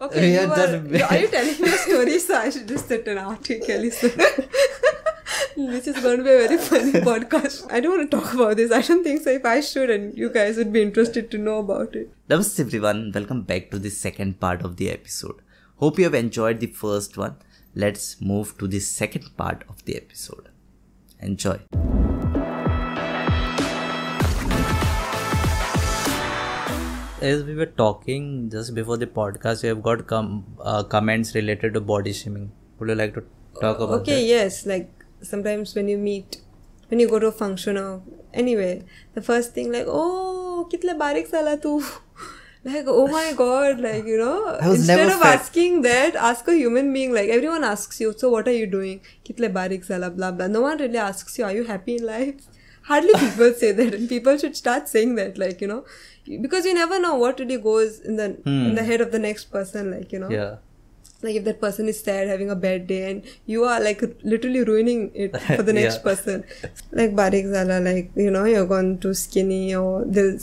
Okay, Yeah, you are, are you telling me a story? So I should just sit and article. Which is going to be a very funny podcast. I don't want to talk about this. I don't think so. If I should, and you guys would be interested to know about it. Namaste everyone, welcome back to the second part of the episode. Hope you have enjoyed the first one. Let's move to the second part of the episode. Enjoy. As we were talking just before the podcast, we have got com- uh, comments related to body shaming. Would you like to talk about okay, yes. Like sometimes when you meet, when you go to a function or anyway, the first thing like, oh, kitla barik sala tu. Like, oh my god, like, you know, instead of fat. asking that, ask a human being, like, everyone asks you, so what are you doing? Kitle barik sala, blah, blah. No one really asks you, are you happy in life? Hardly people say that, and people should start saying that, like, you know, because you never know what really goes in the in the head of the next person, like, you know? Yeah. like if that person is sad having a bad day and you are like literally ruining it for the next Yeah. person like barik zala like you know you're gone too skinny or they'll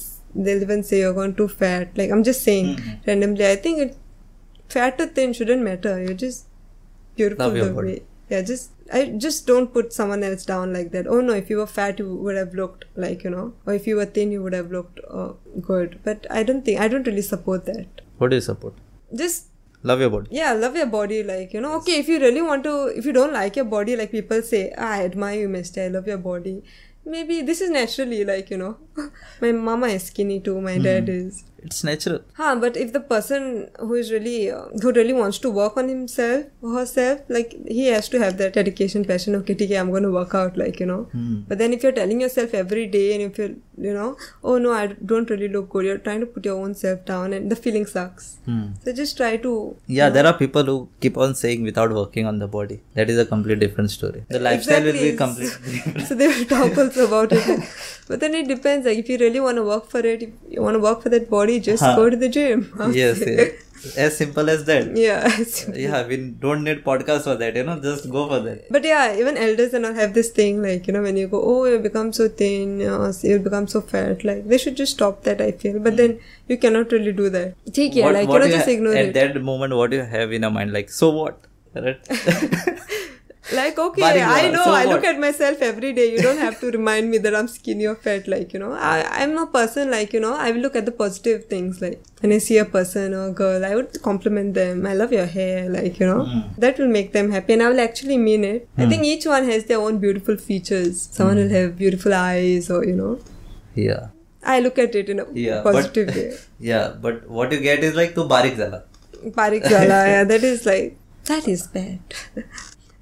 they'll even say you're gone too fat like i'm just saying Mm-hmm. randomly i think it fat or thin shouldn't matter you're just beautiful Love the way yeah just i just don't put someone else down like that. Oh no if you were fat you would have looked like you know or if you were thin you would have looked uh, good. But i don't think i don't really support that. What do you support? just Love your body. yeah love your body like you know okay if you really want to if you don't like your body like people say ah, i admire you mister i love your body. Maybe this is naturally like you know my mama is skinny too my hmm. dad is It's natural. Huh, but if the person who is really uh, who really wants to work on himself or herself, like he has to have that dedication, passion. Okay, okay, I'm going to work out, like you know. Hmm. But then if you're telling yourself every day, and if you're, you know, oh no, I don't really look good, you're trying to put your own self down, and the feeling sucks. Hmm. So just try to. Yeah, there are people who keep on saying without working on the body. That is a complete different story. The lifestyle will be Exactly. completely different. so they will talk also about it. But then it depends. Like if you really want to work for it, if you want to work for that body, just Huh. go to the gym. yes, yes. As simple as that. Yeah. Yeah, we don't need podcast for that, you know, just go for that. But yeah, even elders and all have this thing like you know when you go, oh, you become so thin, uh, you become so fat. Like they should just stop that. I feel, but then you cannot really do that. Take care, like you know, just ha- ignore at it. that moment, what you have in your mind, like, so what? Right? Like okay, I know. so I look at myself every day. You don't have to remind me that I'm skinny or fat. Like you know, I I'm a person like you know. I will look at the positive things. Like when I see a person or a girl, I would compliment them. I love your hair. Like you know, Hmm. that will make them happy, and I will actually mean it. I think each one has their own beautiful features. Someone Hmm. will have beautiful eyes, or you know. yeah. I look at it in a Yeah. positive but, way. Yeah, but what you get is like, tu barik zala. Barik Zala, yeah, that is like, that is bad.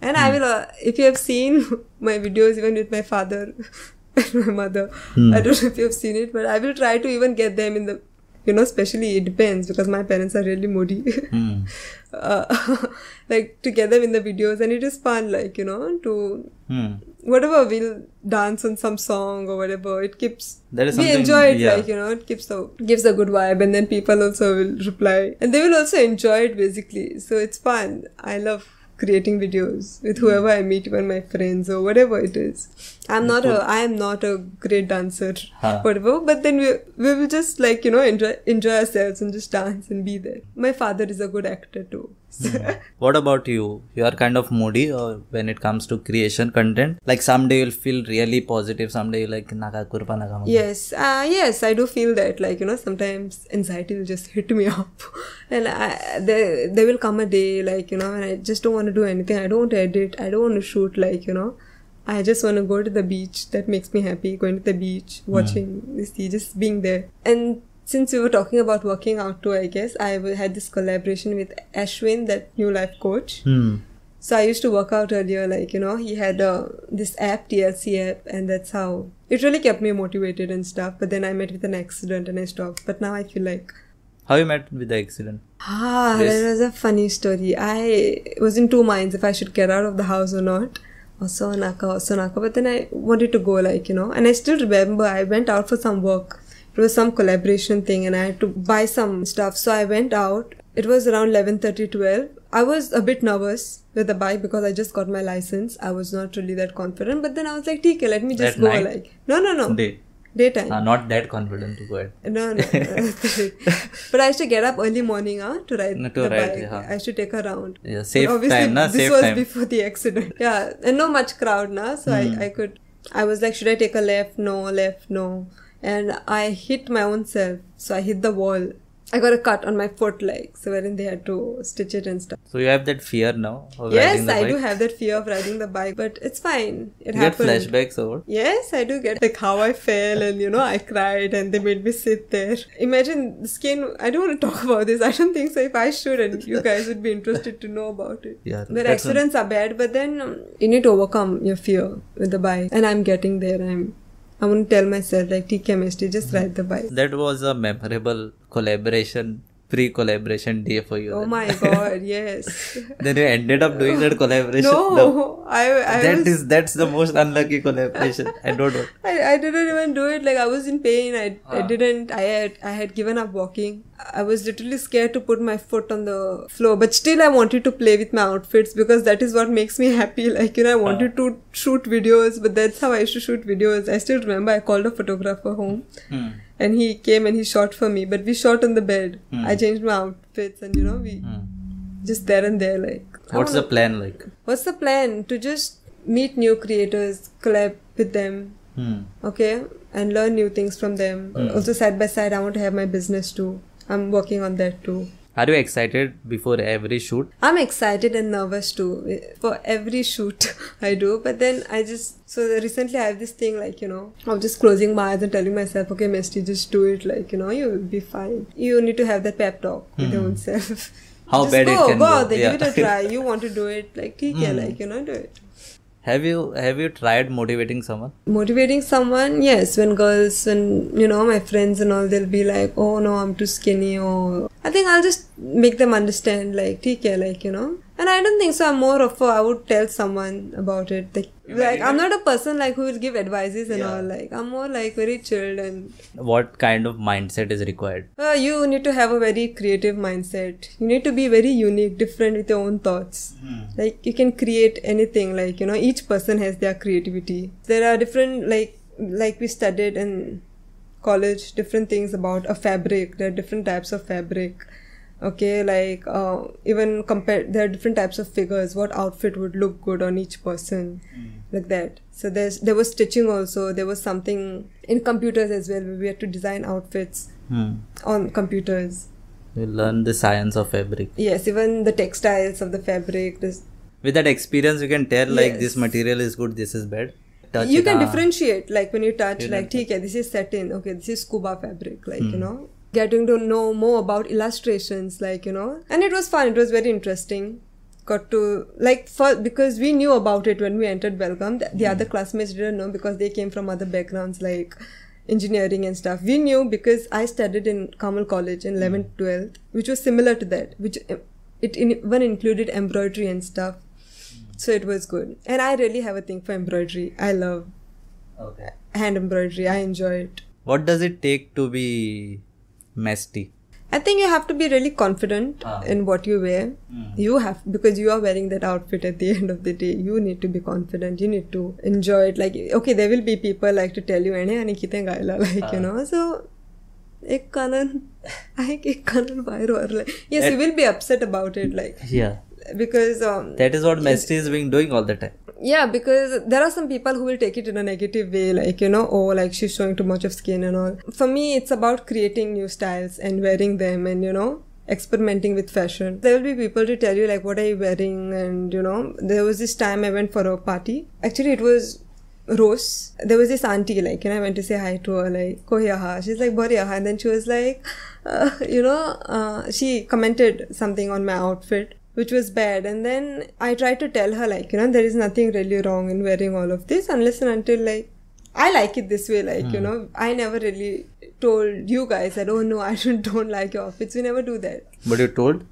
and I will, uh, if you have seen my videos even with my father and my mother, I don't know if you have seen it, but I will try to even get them in the, you know, especially it depends because my parents are really moody. Hmm. uh, like to get them in the videos and it is fun, like, you know, to Hmm. whatever we'll dance on some song or whatever it keeps That is we enjoy it yeah. like you know it keeps the gives a good vibe and then people also will reply and they will also enjoy it basically so it's fun i love creating videos with hmm. whoever i meet even my friends or whatever it is. I'm not a i am not a great dancer Huh. whatever but then we, we will just like you know enjoy enjoy ourselves and just dance and be there. My father is a good actor too What about you? You are kind of moody or when it comes to creation content? Like someday you'll feel really positive, someday you're like, naga kurpa naga. Yes, uh, yes, I do feel that. Like you know, sometimes anxiety will just hit me up, and I, there there will come a day like you know, when I just don't want to do anything. I don't want to edit. I don't want to shoot. Like you know, I just want to go to the beach. That makes me happy. Going to the beach, watching the sea, just being there. And since we were talking about working out too, I guess I had this collaboration with Ashwin, that new life coach. Hmm. So I used to work out earlier, like you know, he had uh, this app, TLC app, and that's how it really kept me motivated and stuff. But then I met with an accident and I stopped. But now I feel like How you met with the accident? ah, Yes. that was a funny story. I was in two minds if I should get out of the house or not. Or Sonaka or Sonaka. But then I wanted to go, like you know, and I still remember I went out for some work. It was some collaboration thing, and I had to buy some stuff. So I went out. It was around 11:30, 12. I was a bit nervous with the bike because I just got my license. I was not really that confident, but then I was like, "Okay, let me just At go." night? Like, no, no, no, Day. Daytime. Uh, not that confident to go ahead. No, no. but I used to get up early morning, huh, to ride No, to the ride, bike. yeah. I used to take a round. Yeah, But safe obviously, time, na? This Safe was time. before the accident. Yeah, and no much crowd, na. So Hmm. I, I could. I was like, should I take a left? No, left, no. And I hit my own self. So I hit the wall. I got a cut on my foot, like so, wherein they had to stitch it and stuff. So you have that fear now yes, the I do have that fear of riding the bike, but it's fine. It You get happened. flashbacks over. Yes, I do get like how I fell and you know I cried and they made me sit there. Imagine the skin. I don't want to talk about this. I don't think so. If I should, and you guys would be interested to know about it. Yeah, But that's accidents are bad, but then um, you need to overcome your fear with the bike, and I'm getting there. I'm. I want to tell myself like T chemistry, just ride the bike. That was a memorable collaboration, pre-collaboration day for you. Oh then. my god, yes. then you ended up doing that collaboration. No, I I That was. is- that's the most unlucky collaboration. I don't know. I, I didn't even do it like I was in pain I, I Ah. didn't I had I had given up walking I was literally scared to put my foot on the floor but still I wanted to play with my outfits because that is what makes me happy like you know I wanted to shoot videos but that's how I used to shoot videos I still remember I called a photographer home Hmm. and he came and he shot for me but we shot on the bed Hmm. I changed my outfits and you know we Hmm. just there and there like What's the plan like? what's the plan to just meet new creators collab with them Hmm. okay and learn new things from them also side by side i want to have my business too I'm working on that too. Are you excited before every shoot? I'm excited and nervous too for every shoot I do. But then I just so recently I have this thing like you know I'm just closing my eyes and telling myself, okay, Mesty, just do it. Like you know, you'll be fine. You need to have that pep talk with mm. your hmm. own self. How just bad go, it can go. go. They yeah. give it a try. You want to do it? Like, okay, mm. like you know, do it. Have you have you tried motivating someone? motivating someone yes. When girls when you know my friends and all they'll be like oh no i'm too skinny or i think i'll just make them understand like take care, like you know. And i don't think so. I'm more of a i would tell someone about it like like i'm not a person like who will give advices and all like i'm more like very chilled and What kind of mindset is required? uh, you need to have a very creative mindset. You need to be very unique different with your own thoughts. Like you can create anything like you know each person has their creativity. There are different like like we studied in college different things about a fabric. There are different types of fabric okay like uh, even compare there are different types of figures what outfit would look good on each person like that so there's there was stitching also there was something in computers as well where we had to design outfits Hmm. on computers we learn the science of fabric. yes even the textiles of the fabric this With that experience, you can tell like Yes. this material is good, this is bad. Touch you it, can ah. differentiate like when you touch You like can okay this is satin okay this is scuba fabric like Hmm. you know getting to know more about illustrations like you know. And it was fun. It was very interesting. Got to like for because we knew about it when we entered Belgaum. The, Hmm. the other classmates didn't know because they came from other backgrounds like engineering and stuff. We knew because I studied in Kamal College in 11th 12th which was similar to that which uh, it in, even included embroidery and stuff. So it was good. And I really have a thing for embroidery. I love Okay. hand embroidery. I enjoy it. What does it take to be mesty? I think you have to be really confident Ah. in what you wear. You have because you are wearing that outfit at the end of the day. You need to be confident. You need to enjoy it. Like okay, there will be people like to tell you, "Ane ani kite gaila," like you know. So, ek kanan, I ek kanan bayro or like yes, you will be upset about it, like Yeah. because um, That is what mesty is being doing all the time. Yeah because there are some people who will take it in a negative way like you know oh like she's showing too much of skin and all for me it's about creating new styles and wearing them and you know experimenting with fashion there will be people to tell you like what are you wearing and you know there was this time i went for a party actually it was Rose. There was this auntie, like, and I went to say hi to her, like, Kohiyaha. She's like, Boriyaha. And then she was like, uh, you know, uh, she commented something on my outfit, which was bad. And then I tried to tell her, like, you know, there is nothing really wrong in wearing all of this unless and until, like, I like it this way, like, you hmm. know, I never really told you guys that, oh no, I don't, know, I don't like your outfits. We never do that. But you told?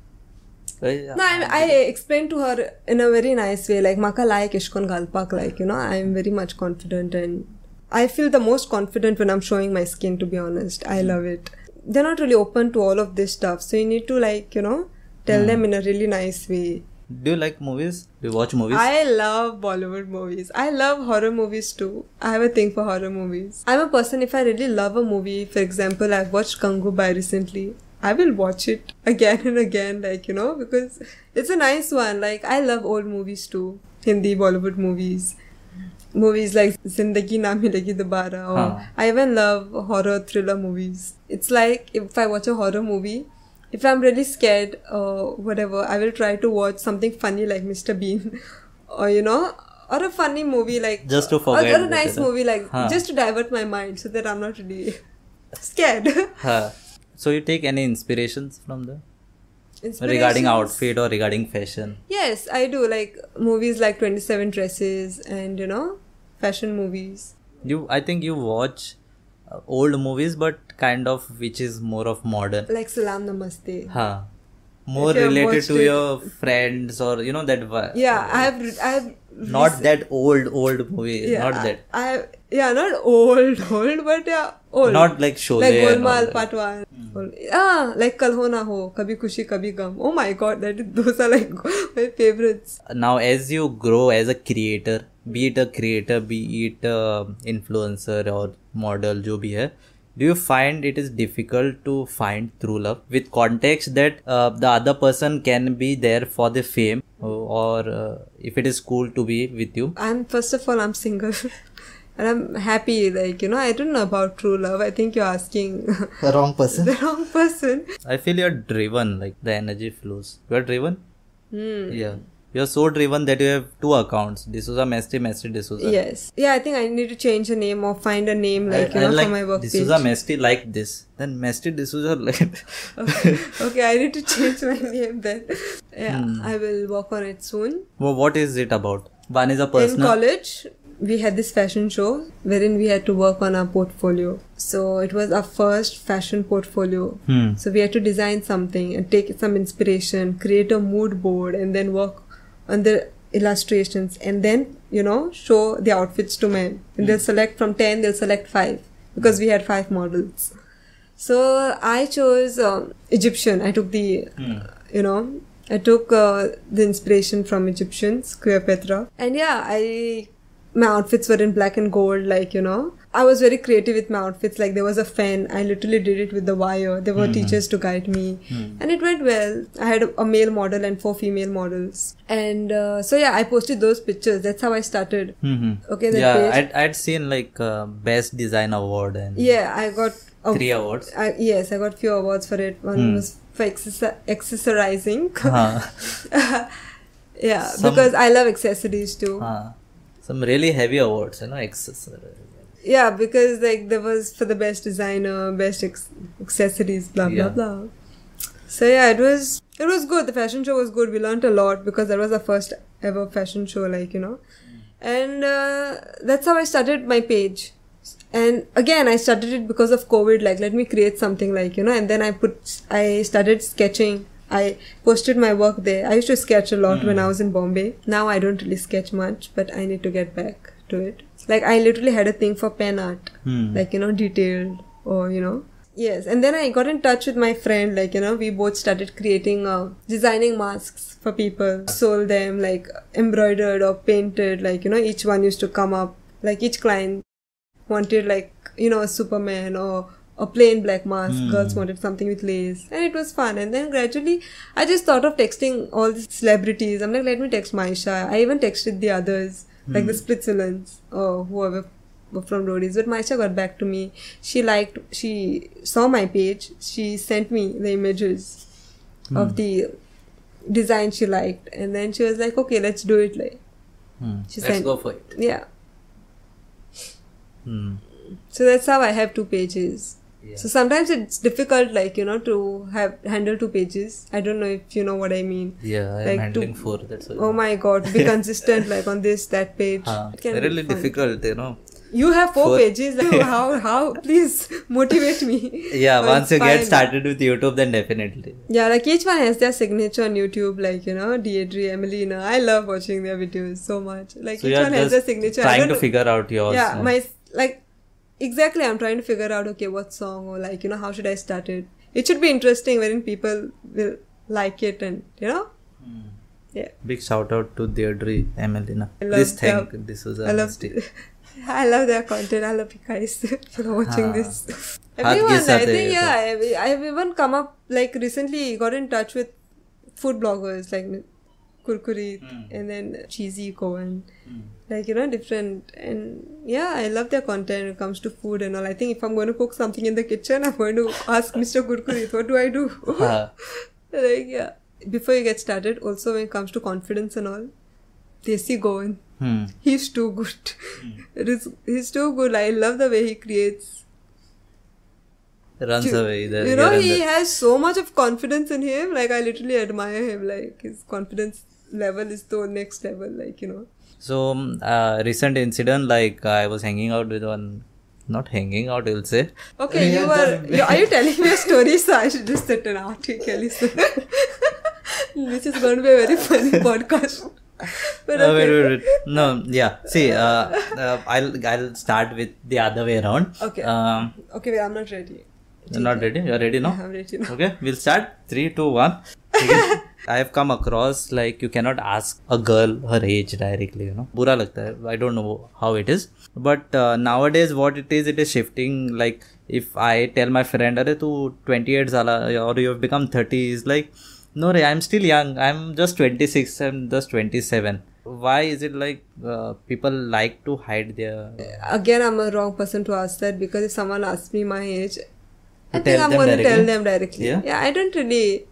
No, I, I explained to her in a very nice way, like Maka like Ishkon Galpak, like, you know, I'm very much confident and I feel the most confident when I'm showing my skin, to be honest. I hmm. love it. They're not really open to all of this stuff. So you need to like, you know, tell hmm. them in a really nice way. Do you like movies? Do you watch movies? I love Bollywood movies. I love horror movies too. I have a thing for horror movies. I'm a person, if I really love a movie, for example, I've watched Gangubai recently. I will watch it again and again, like, you know, because it's a nice one. Like, I love old movies too. Hindi Bollywood movies. Movies like Zindagi Na Milegi Dobara. Or Huh. I even love horror thriller movies. It's like if I watch a horror movie, if I'm really scared or whatever, I will try to watch something funny like Mr. Bean, or you know, or a funny movie like Just to or, forget or a nice movie like huh. just to divert my mind so that I'm not really scared. Huh. So you take any inspirations from the regarding outfit or regarding fashion? Yes, I do like movies like Twenty Seven Dresses and you know fashion movies. You, I think you watch old movies, but kind of which is more of modern. Like Salam Namaste. Huh. More related to it- your friends or you know that. Yeah, I have I have Not that old old movie. yeah, Not that. I, I yeah, not old, old, but yeah, old. Not like Sholay. like Golmaal. Part One. Ah, like Kal Ho Na Ho, Kabhi Khushi Kabhi Gum. Oh my God, that those are like my favorites. now as you grow as a creator be it a creator be it a influencer or model jo bhi hai do you find it is difficult to find true love with context that uh, the other person can be there for the fame or uh, if it is cool to be with you I'm first of all, I'm single. And I'm happy, like, you know, I don't know about true love. I think you're asking the wrong person the wrong person. i feel you're driven like the energy flows you're driven Hmm. yeah you're so driven that you have two accounts This was a D'Souza Mesty Mesty D'Souza Yes. Yeah, I think I need to change the name or find a name, like, I, you know, like for my work D'Souza page. Mesty like this then Mesty D'Souza like okay, I need to change my name then. Yeah, Hmm. I will work on it soon. Well, what is it about? One is a In college, we had this fashion show wherein we had to work on our portfolio. So it was our first fashion portfolio. Hmm. So we had to design something and take some inspiration, create a mood board, and then work on the illustrations, and then you know show the outfits to men. And they'll select from ten, they'll select five because we had five models. So I chose um, Egyptian. I took the, you know, I took uh, the inspiration from Egyptians, Cleopatra, and yeah, I my outfits were in black and gold, like you know. I was very creative with my outfits. Like there was a fan. I literally did it with the wire. There were teachers to guide me, and it went well. I had a male model and four female models, and uh, so yeah, I posted those pictures. That's how I started. Mm-hmm. Okay, that yeah, page. I'd, I'd seen like uh, best design award and Yeah, I got a three awards. I, yes, I got few awards for it. One Hmm. was for accessor- accessorizing. Huh. yeah, Some- because I love accessories too. Huh. Some really heavy awards, you know, accessory. Yeah, because like there was for the best designer, best ex- accessories, blah blah Yeah. blah. So yeah, it was it was good. The fashion show was good. We learned a lot because that was our first ever fashion show, like you know, and uh, that's how I started my page. And again, I started it because of COVID. Like, let me create something, like you know. And then I put, I started sketching. I posted my work there. I used to sketch a lot when I was in Bombay. Now I don't really sketch much, but I need to get back to it. Like, I literally had a thing for pen art. Hmm. like you know detailed or you know. Yes and then i got in touch with my friend like you know we both started creating uh, designing masks for people. Sold them like embroidered or painted like you know each one used to come up. Like each client wanted like you know a superman or a plain black mask. Hmm. girls wanted something with lace. And it was fun. And then gradually i just thought of texting all these celebrities. I'm like let me text maisha. I even texted the others like the split or whoever from roadies but maisha got back to me. She liked she saw my page. She sent me the images of the design she liked. And then she was like okay let's do it. Like Hmm. She Let's sent- go for it. yeah. Hmm. so that's how i have two pages Yeah. so sometimes it's difficult like you know to have handle two pages i don't know if you know what i mean Yeah, I'm Like to- handling four. That's why. oh my god be consistent like on this that page Huh. It can Really difficult, you know. you have four, Four- pages like, how how please motivate me Yeah, once you get started with YouTube, then definitely. Yeah, like each one has their signature on YouTube, like you know, Deirdre, Emelina. I love watching their videos so much. Like So each one has their signature. Trying to know- figure out yours. Yeah, my like exactly i'm trying to figure out okay what song or like you know how should i start it? It should be interesting wherein people will like it and you know? Mm. yeah. Big shout out to deirdre emelina this thing this was a I love, I love their content. I love you guys for watching ah. this. Everyone i think yeah I, I have even come up like recently got in touch with food bloggers like Kurkuri Hmm. and then Cheesy Cohen. Like, you know, different. And yeah, I love their content when it comes to food and all. I think if I'm going to cook something in the kitchen, I'm going to ask Mr. Kurkuri, what do I do? like, yeah. Before you get started, also when it comes to confidence and all, Desi Goan. Hmm. He's too good. It is, he's too good. I love the way he creates. Runs You- away. You know, he has so much of confidence in him. Like, I literally admire him. Like, his confidence level is the next level. Like, you know. So, um, uh, recent incident like I was hanging out with one, not hanging out, you'll say. Okay, you Yeah, were. Are you telling me a story? So I should just sit and out. Okay, listen. This is going to be a very funny podcast. But Uh, wait, wait, wait. No, yeah. See, uh, uh, I'll I'll start with the other way around. Okay. Um, Okay, wait, I'm not ready. you're not ready. You're ready now. I'm ready now. Okay, we'll start. Three, two, one. Okay. I have come across like you cannot ask a girl her age directly. You know, बुरा लगता है. I don't know how it is, but uh, nowadays what it is, it is shifting. Like if I tell my friend, अरे तू 28 साला or you have become 30, is like, no, रे, I'm still young. I'm just 26. I'm just 27. Why is it like uh, people like to hide their? Again, I'm a wrong person to ask that because if someone asks me my age, I You think tell I'm them going to tell directly? them directly. Yeah? I don't really.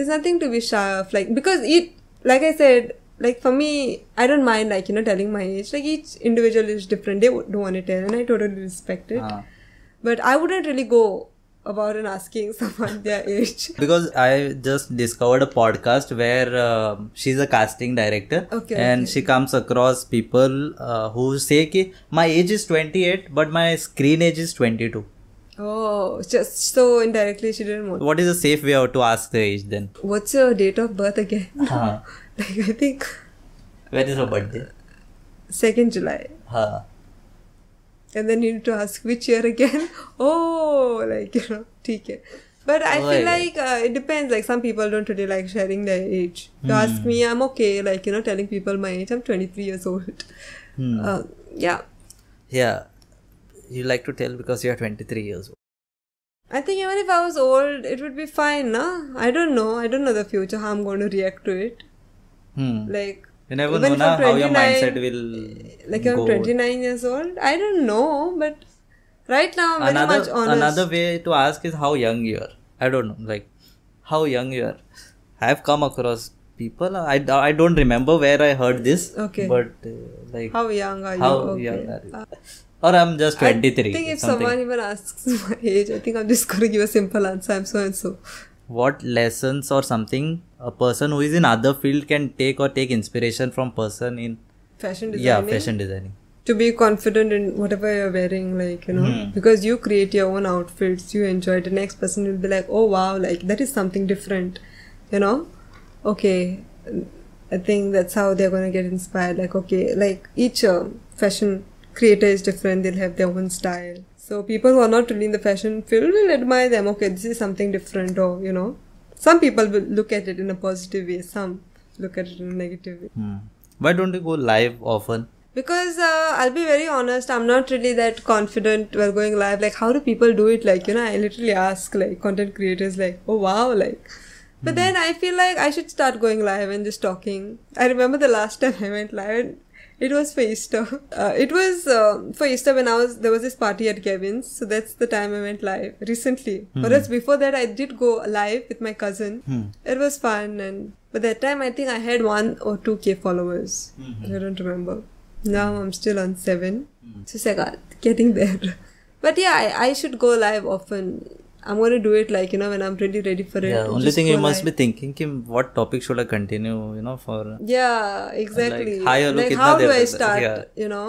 there's nothing to be shy of, like because it, like I said, like for me, I don't mind like you know telling my age. Like each individual is different. They don't want to tell, and I totally respect it. Uh, But I wouldn't really go about and asking someone their age. because I just discovered a podcast where uh, she's a casting director Okay, and okay. she comes across people uh, who say कि my age is 28 but my screen age is 22 Oh, just so indirectly she didn't want. what is a safe way out to ask the age then What's your date of birth again? huh. like I think when is her birthday second July. huh. and then you need to ask which year again oh like you know TK. but i Oh, feel yeah. like uh, it depends like some people don't really like sharing their age you Hmm. ask me i'm okay like you know telling people my age i'm 23 years old Hmm. uh, yeah yeah you like to tell because you are 23 years old. I think even if i was old it would be fine no i don't know. I don't know the future how i'm going to react to it. Hmm. like you never know na, how your 29 mindset will like i'm 29 years old i don't know but right now i'm very another much honest. another way to ask is how young you are. I don't know like how young you are. I've come across people i, I don't remember where i heard this Okay. but uh, like how young are you? how okay. young are you? Uh, or i'm just 23 I think if someone even asks my age, I think I'm just going to give a simple answer. I'm so and so. what lessons or something a person who is in other field can take or take inspiration from person in Fashion designing. yeah fashion designing To be confident in whatever you're wearing, like, you know, Hmm. because you create your own outfits, you enjoy it. The next person will be like, oh wow, like that is something different, you know? Okay. I think that's how they're going to get inspired. Like, okay, like each um, fashion creator is different, they'll have their own style. So people who are not really in the fashion field will admire them. Okay, this is something different, or you know, some people will look at it in a positive way, some look at it in a negative way. hmm. why don't you go live often Because uh, I'll be very honest, I'm not really that confident while going live. Like, how do people do it? Like, you know, I literally ask like content creators, like, oh wow, like. But then I feel like I should start going live and just talking. I remember the last time I went live, and it was for Easter. Uh, it was uh, for Easter when I was there was this party at Kevin's, so that's the time I went live recently. But else before that, I did go live with my cousin. Hmm. It was fun, and but that time I think I had one or two k followers. I don't remember. Now I'm still on seven. So it's like uh, getting there. But yeah, I, I should go live often. I'm going to do it like, you know, when I'm really ready for it. yeah only thing you must be thinking कि what topic should i continue you know for Yeah, exactly. Like, hi, like how do I start, yeah. you know?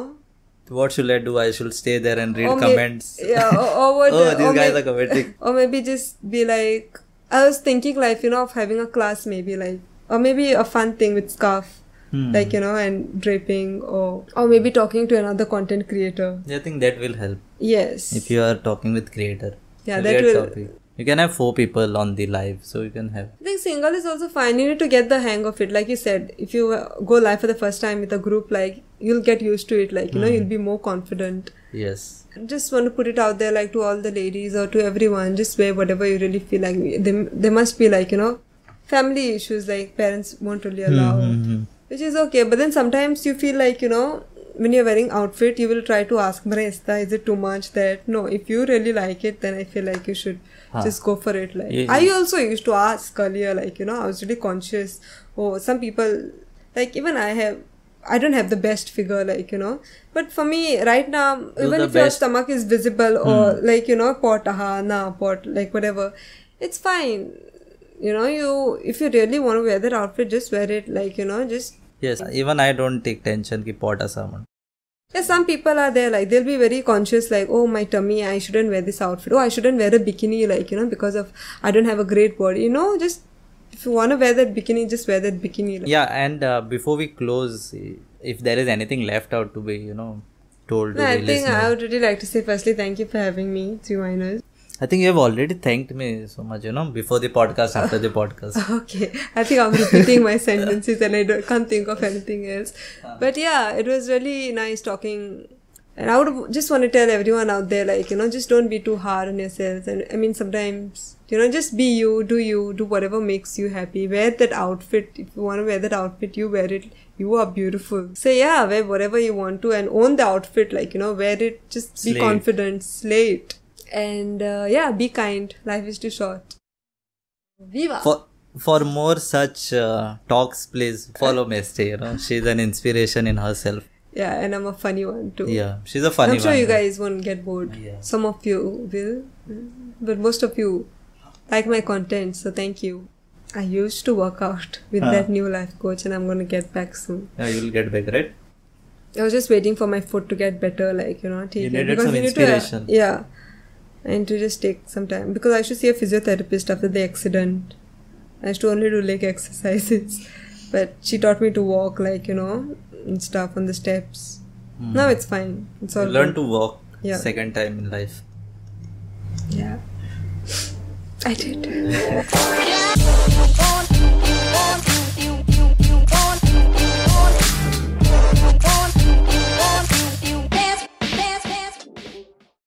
what should i do i should stay there and read Or may- comments Yeah, or, or what? oh these guys may- are commenting Or maybe just be like, I was thinking like, you know, of having a class maybe like, or maybe a fun thing with scarf. Hmm. Like, you know, and draping or, or maybe talking to another content creator. i think that will help Yes. if you are talking with creator Yeah, that will- topic. You can have four people on the live, so you can have. I think single is also fine. You need to get the hang of it. Like you said, if you uh, go live for the first time with a group, like you'll get used to it. Like you know, Hmm. you'll be more confident. Yes. Just want to put it out there, like to all the ladies or to everyone. Just wear whatever you really feel like. There, there must be like you know, family issues like parents won't really allow, Mhm. which is okay. But then sometimes you feel like you know. When you're wearing outfit, you will try to ask, Marista, is it too much that? No, if you really like it, then I feel like you should Huh. just go for it. Like Yeah. I also used to ask earlier, like you know, I was really conscious. Oh, some people, like even I have, I don't have the best figure, like you know. But for me, right now, even if your best. Hmm. stomach is visible or like you know, pot, aha, na, pot, like whatever, it's fine. You know, you if you really want to wear that outfit, just wear it. Like you know, just yes even i don't take tension ki pot asamon Yes, some people are there like they'll be very conscious like oh my tummy I shouldn't wear this outfit oh I shouldn't wear a bikini like you know because of I don't have a great body you know just if you want to wear that bikini just wear that bikini like. yeah and uh, before we close if there is anything left out to be you know told no, to I think listener. I would really like to say firstly thank you for having me two minors I think you have already thanked me so much, you know, before the podcast, after the podcast. Okay, I think I'm repeating my sentences and I don't, can't think of anything else. Uh-huh. But yeah, it was really nice talking. And I would just want to tell everyone out there, like, you know, just don't be too hard on yourselves. And I mean, sometimes, you know, just be you, do you, do whatever makes you happy. Wear that outfit. If you want to wear that outfit, you wear it. You are beautiful. So yeah, wear whatever you want to and own the outfit. Like, you know, wear it. Just be Slay it. confident. Slay it. And uh, yeah, be kind. Life is too short. Viva! for for more such uh, talks, please follow Mesty. You know, she's an inspiration in herself. Yeah, and I'm a funny one too. Yeah, she's a funny I'm sure one. you guys won't get bored. Yeah. Some of you will, but most of you like my content, so thank you. I used to work out with Huh. that new life coach, and I'm gonna get back soon. Yeah, you'll get back, right? I was just waiting for my foot to get better, like you know, take You needed some need to, inspiration. yeah, and to just take some time because I should see a physiotherapist after the accident. I used to only do leg exercises, but she taught me to walk, like you know, and stuff on the steps. Hmm. Now it's fine. It's all Learn good. to walk Yeah. second time in life. Yeah. I did.